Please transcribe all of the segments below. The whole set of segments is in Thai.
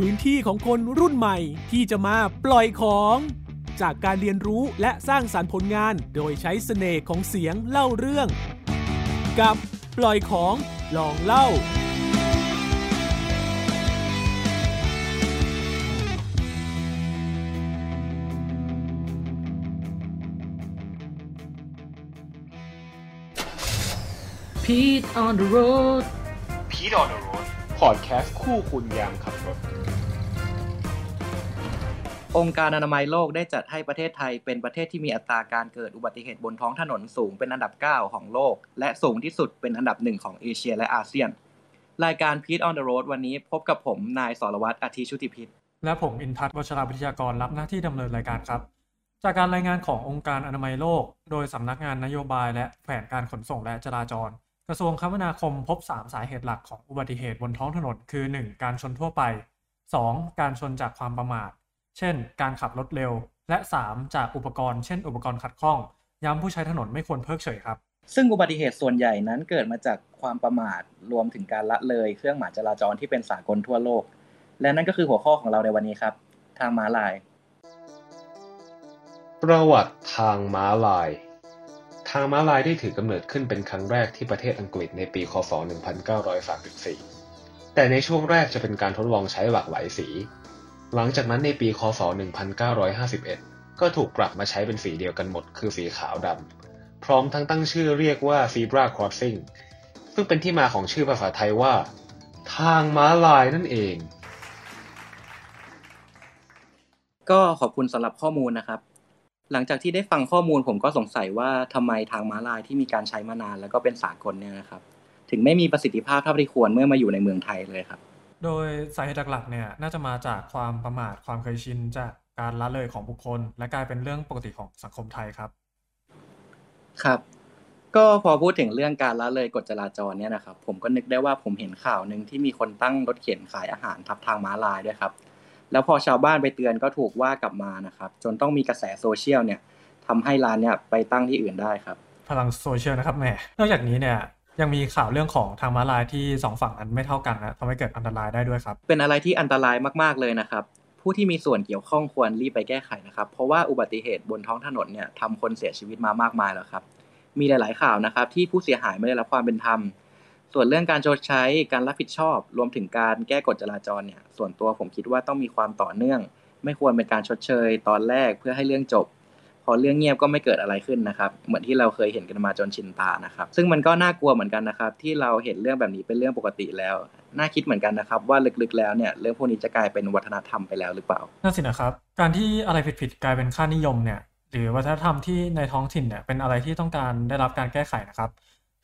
พื้นที่ของคนรุ่นใหม่ที่จะมาปล่อยของ จากการเรียนรู้และสร้างสารรค์ผลงาน โดยใช้เสน่ห์ของเสียงเล่าเรื่อง กับปล่อยของลองเล่า Pete on the road พีดอนโรดพ อดแคสต์คู่คุณยามขับรถ องค์การอนามัยโลกได้จัดให้ประเทศไทยเป็นประเทศที่มีอัตราการเกิดอุบัติเหตุบนท้องถนนสูงเป็นอันดับ 9 ของโลก และสูงที่สุดเป็นอันดับหนึ่งของเอเชียและอาเซียน รายการ Pete on the road วันนี้พบกับผมนายสรวัตรอาทิชุติพิษและผมอินทัศน์วัชราวิทยากรรับหน้าที่ดำเนินรายการครับ จากการรายงานขององค์การอนามัยโลก โดยสำนักงานนโยบายและแผนการขนส่งและจราจร กระทรวงคมนาคมพบ 3 สาเหตุหลักของอุบัติเหตุบนท้องถนน คือ 1. การชนทั่วไป 2. การชนจากความประมาท เช่น การขับรถเร็ว และ 3. จากอุปกรณ์ เช่น อุปกรณ์ขัดข้อง ย้ำผู้ใช้ถนนไม่ควรเพิกเฉยครับ ซึ่งอุบัติเหตุส่วนใหญ่นั้นเกิดมาจากความประมาท รวมถึงการละเลยเครื่องหมายจราจรที่เป็นสากลทั่วโลก และนั่นก็คือหัวข้อของเราในวันนี้ครับ ทางม้าลาย ประวัติทางม้าลายทางม้าลายได้ถือกำเนิดขึ้นเป็นครั้งแรกที่ประเทศอังกฤษในปี คศ 1934 แต่ในช่วงแรกจะเป็นการทดลองใช้หลากหลายสี หลังจากนั้นในปี คศ 1951 ก็ถูกปรับมาใช้เป็นสีเดียวกันหมด คือสีขาวดำ พร้อมทั้งตั้งชื่อเรียกว่า Zebra Crossing ซึ่งเป็นที่มาของชื่อภาษาไทยว่า ทางม้าลายนั่นเอง ก็ขอบคุณสำหรับข้อมูลนะครับ หลังจากที่ได้ฟังข้อมูลผมก็สงสัยว่าทำไมทางม้าลายที่มีการใช้มานานแล้วก็เป็นสากลเนี่ยนะครับ ถึงไม่มีประสิทธิภาพเท่าที่ควรเมื่อมาอยู่ในเมืองไทยเลยครับ โดยสาเหตุหลักๆเนี่ยน่าจะมาจากความประมาทความเคยชินจากการละเลยของบุคคล และกลายเป็นเรื่องปกติของสังคมไทยครับ ครับ ก็พอพูดถึงเรื่องการละเลยกฎจราจรเนี่ยนะครับ ผมก็นึกได้ว่าผมเห็นข่าวหนึ่งที่มีคนตั้งรถเข็นขายอาหารทับทางม้าลายด้วยครับ แล้วพอชาวบ้านไปเตือนก็ถูกว่ากลับมานะครับ จนต้องมีกระแสโซเชียลเนี่ยทำให้ร้านเนี่ยไปตั้งที่อื่นได้ครับ พลังโซเชียลนะครับแหมนอกจากนี้เนี่ยยังมีข่าวเรื่องของทางม้าลายที่สองฝั่งนั้นไม่เท่ากันนะทำให้เกิดอันตรายได้ด้วยครับ เป็นอะไรที่อันตรายมากๆเลยนะครับ ผู้ที่มีส่วนเกี่ยวข้องควรรีบไปแก้ไขนะครับ เพราะว่าอุบัติเหตุบนท้องถนนเนี่ยทำคนเสียชีวิตมามากมายแล้วครับ มีหลาย ๆ ข่าวนะครับ ที่ผู้เสียหายไม่ได้รับความเป็นธรรม ส่วนเรื่องการชดใช้การรับผิดชอบ รวมถึงการแก้กฎจราจรเนี่ย ส่วนตัวผมคิดว่าต้องมีความต่อเนื่อง ไม่ควรเป็นการชดเชย ตอนแรกเพื่อให้เรื่องจบ พอเรื่องเงียบก็ไม่เกิดอะไรขึ้นนะครับ เหมือนที่เราเคยเห็นกันมาจนชินตานะครับ ซึ่งมันก็น่ากลัวเหมือนกันนะครับ ที่เราเห็นเรื่องแบบนี้เป็นเรื่องปกติแล้ว น่าคิดเหมือนกันนะครับ ว่าลึกๆแล้วเนี่ยเรื่องพวกนี้จะกลายเป็นวัฒนธรรมไปแล้วหรือเปล่านั่นสินะครับ การที่อะไรผิดๆกลายเป็นค่านิยมเนี่ยหรือวัฒนธรรมที่ในท้องถิ่นเนี่ยเป็นอะไรที่ต้องการได้รับการแก้ไขนะครับ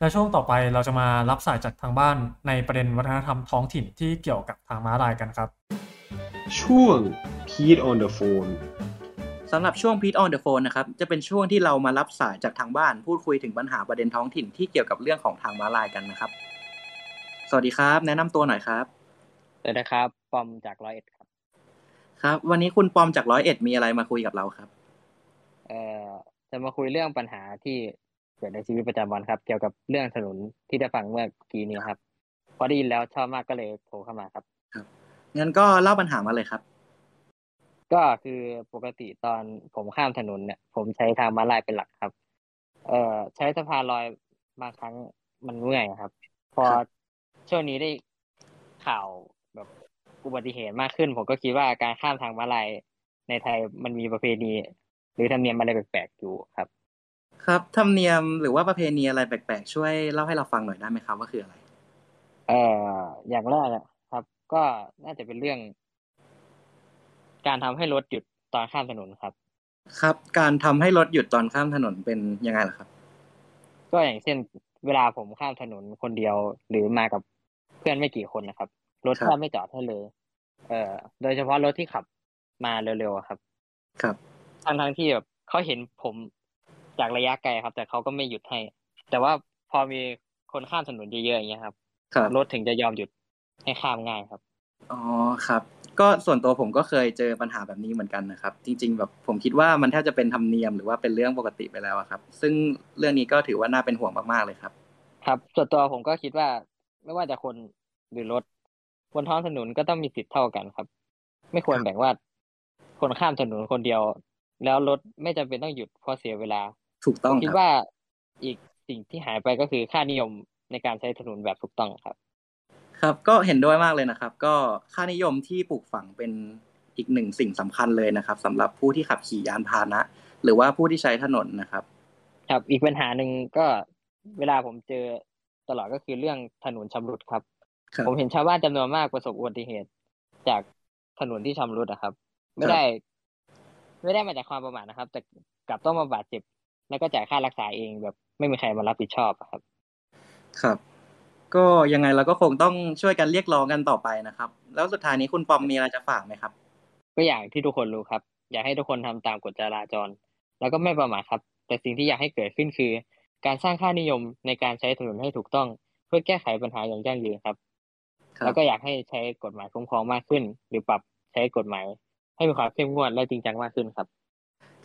และช่วงต่อไปเราจะมารับสายจากทางบ้านในประเด็นวัฒนธรรมท้องถิ่นที่เกี่ยวกับทางม้าลายกันครับ ช่วง Pete on the phone สำหรับช่วง Pete on the phone นะครับจะเป็นช่วงที่เรามารับสายจากทางบ้าน พูดคุยถึงปัญหาประเด็นท้องถิ่นที่เกี่ยวกับเรื่องของทางม้าลายกันนะครับ สวัสดีครับ แนะนำตัวหน่อยครับสวัสดีครับปอมจากร้อยเอ็ดครับ ครับ วันนี้คุณปอมจากร้อยเอ็ดมีอะไรมาคุยกับเราครับ เอ่อจะมาคุยเรื่องปัญหาที่ เกิดในชีวิตประจำวันครับ เกี่ยวกับเรื่องถนนที่ได้ฟังเมื่อกี้นี้ครับ พอได้ยินแล้วชอบมากก็เลยโทรเข้ามาครับงั้นก็เล่าปัญหามาเลยครับ ก็คือปกติตอนผมข้ามถนนเนี่ย ผมใช้ทางม้าลายเป็นหลักครับ เอ่อใช้สะพานลอยบางครั้งมันเมื่อยครับ พอครับช่วงนี้ได้ข่าวแบบอุบัติเหตุมากขึ้น ผมก็คิดว่าการข้ามทางม้าลายในไทยมันมีประเพณี หรือธรรมเนียมอะไรแปลกๆอยู่ครับ ครับธรรมเนียมหรือว่าประเพณีอะไรแปลกๆช่วยเล่าให้เราฟังหน่อยได้ไหมครับว่าคืออะไร เอ่ออย่างแรกอะครับ ก็น่าจะเป็นเรื่อง การทำให้รถหยุดตอนข้ามถนนครับ ครับ การทำให้รถหยุดตอนข้ามถนนเป็นยังไงล่ะครับ ก็อย่างเช่น เวลาผมข้ามถนนคนเดียวหรือมากับเพื่อนไม่กี่คนนะครับ รถครับ แทบไม่จอดให้เลย เอ่อ โดยเฉพาะรถที่ขับมาเร็วๆอะครับ ครับ ทั้งทั้งๆที่แบบเขาเห็นผม จากระยะไกลครับ แต่เขาก็ไม่หยุดให้ แต่ว่าพอมีคนข้ามถนนเยอะๆอย่างเงี้ยครับครับรถถึงจะยอมหยุดให้ข้ามง่ายครับอ๋อครับ ก็ส่วนตัวผมก็เคยเจอปัญหาแบบนี้เหมือนกันนะครับ จริง ๆ แบบผมคิดว่ามันแทบจะเป็นธรรมเนียมหรือว่าเป็นเรื่องปกติไปแล้วอะครับ ซึ่งเรื่องนี้ก็ถือว่าน่าเป็นห่วงมากๆเลยครับ ครับ ส่วนตัวผมก็คิดว่าไม่ว่าจะคนหรือรถบนท้องถนนก็ต้องมีสิทธิ์เท่ากันครับ ไม่ควรแบ่งว่าคนข้ามถนนคนเดียว แล้วรถไม่จำเป็นต้องหยุดเพราะเสียเวลา ถูกต้องคิดครับว่าอีกสิ่งที่หายไปก็คือค่านิยมในการใช้ถนนแบบถูกต้องครับ ครับก็เห็นด้วยมากเลยนะครับ ก็ค่านิยมที่ปลูกฝังเป็นอีกหนึ่งสิ่งสำคัญเลยนะครับสำหรับผู้ที่ขับขี่ยานพาหนะ หรือว่าผู้ที่ใช้ถนนนะครับ ครับอีกปัญหาหนึ่งก็เวลาผมเจอตลอดก็คือเรื่องถนนชำรุดครับครับ ผมเห็นชาวบ้านจำนวนมากประสบอุบัติเหตุ จากถนนที่ชำรุดนะครับ ไม่ได้ ไม่ได้มาจากความประมาทนะครับ แต่กลับต้องมาบาดเจ็บ แล้วก็จ่ายค่ารักษาเองแบบไม่มีใครมารับผิดชอบอะครับ ครับ ก็ยังไงเราก็คงต้องช่วยกันเรียกร้องกันต่อไปนะครับ แล้วสุดท้ายนี้คุณปอมมีอะไรจะฝากไหมครับ ก็อย่างที่ทุกคนรู้ครับ อยากให้ทุกคนทำตามกฎจราจร แล้วก็ไม่ประมาทครับ แต่สิ่งที่อยากให้เกิดขึ้นคือ การสร้างค่านิยมในการใช้ถนนให้ถูกต้อง เพื่อแก้ไขปัญหาอย่างยั่งยืนครับครับแล้วก็อยากให้ใช้กฎหมายคุ้มครองมากขึ้น หรือปรับใช้กฎหมาย ให้มีความเข้มงวดและจริงจังมากขึ้นครับ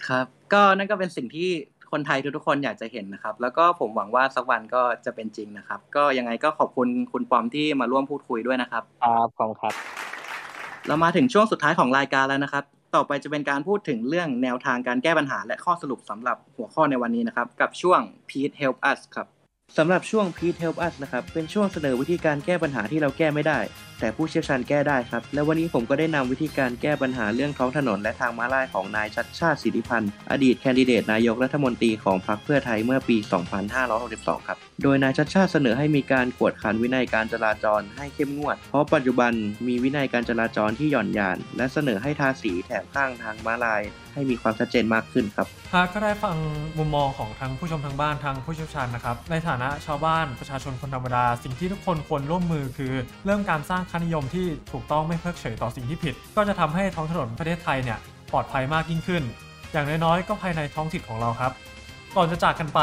ครับ ก็นั่นก็เป็นสิ่งที่ คนไทยทุกๆคนอยากจะเห็นนะครับ แล้วก็ผมหวังว่าสักวันก็จะเป็นจริงนะครับ ก็ยังไงก็ขอบคุณคุณปอมที่มาร่วมพูดคุยด้วยนะครับครับขอบคุณครับ เรามาถึงช่วงสุดท้ายของรายการแล้วนะครับ ต่อไปจะเป็นการพูดถึงเรื่องแนวทางการแก้ปัญหา และข้อสรุปสำหรับหัวข้อในวันนี้นะครับ กับช่วง Pete Help Us ครับ สำหรับช่วง Pete Help Us นะครับ เป็นช่วงเสนอวิธีการแก้ปัญหาที่เราแก้ไม่ได้ แต่ผู้เชี่ยวชาญแก้ได้ครับ และวันนี้ผมก็ได้นำวิธีการแก้ปัญหาเรื่องท้องถนนและทางม้าลายของนายชัดชาติสิทธิพันธ์ อดีตแคนดิเดตนายกรัฐมนตรีของพรรคเพื่อไทยเมื่อปี 2562 ครับ โดยนายชัดชาติเสนอให้มีการกวดขันวินัยการจราจรให้เข้มงวด เพราะปัจจุบันมีวินัยการจราจรที่หย่อนยาน และเสนอให้ทาสีแถบข้างทางม้าลาย ให้มีความชัดเจนมากขึ้นครับหากก็ได้ฟังมุมมองของทั้งผู้ชมทางบ้านทางผู้เชี่ยวชาญนะครับ ในฐานะชาวบ้านประชาชนคนธรรมดา สิ่งที่ทุกคนควรร่วมมือคือ เริ่มการสร้างค่านิยมที่ถูกต้องไม่เพิกเฉยต่อสิ่งที่ผิด ก็จะทำให้ท้องถนนประเทศไทยเนี่ยปลอดภัยมากยิ่งขึ้น อย่างน้อยๆก็ภายในท้องถิ่นของเราครับก่อนจะจากกันไป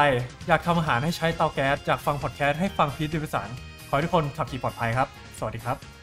อยากทำอาหารให้ใช้เตาแก๊สอยากฟังพอดแคสต์ให้ฟังพีทดิวิสันขอให้ทุกคนขับขี่ปลอดภัยครับ สวัสดีครับ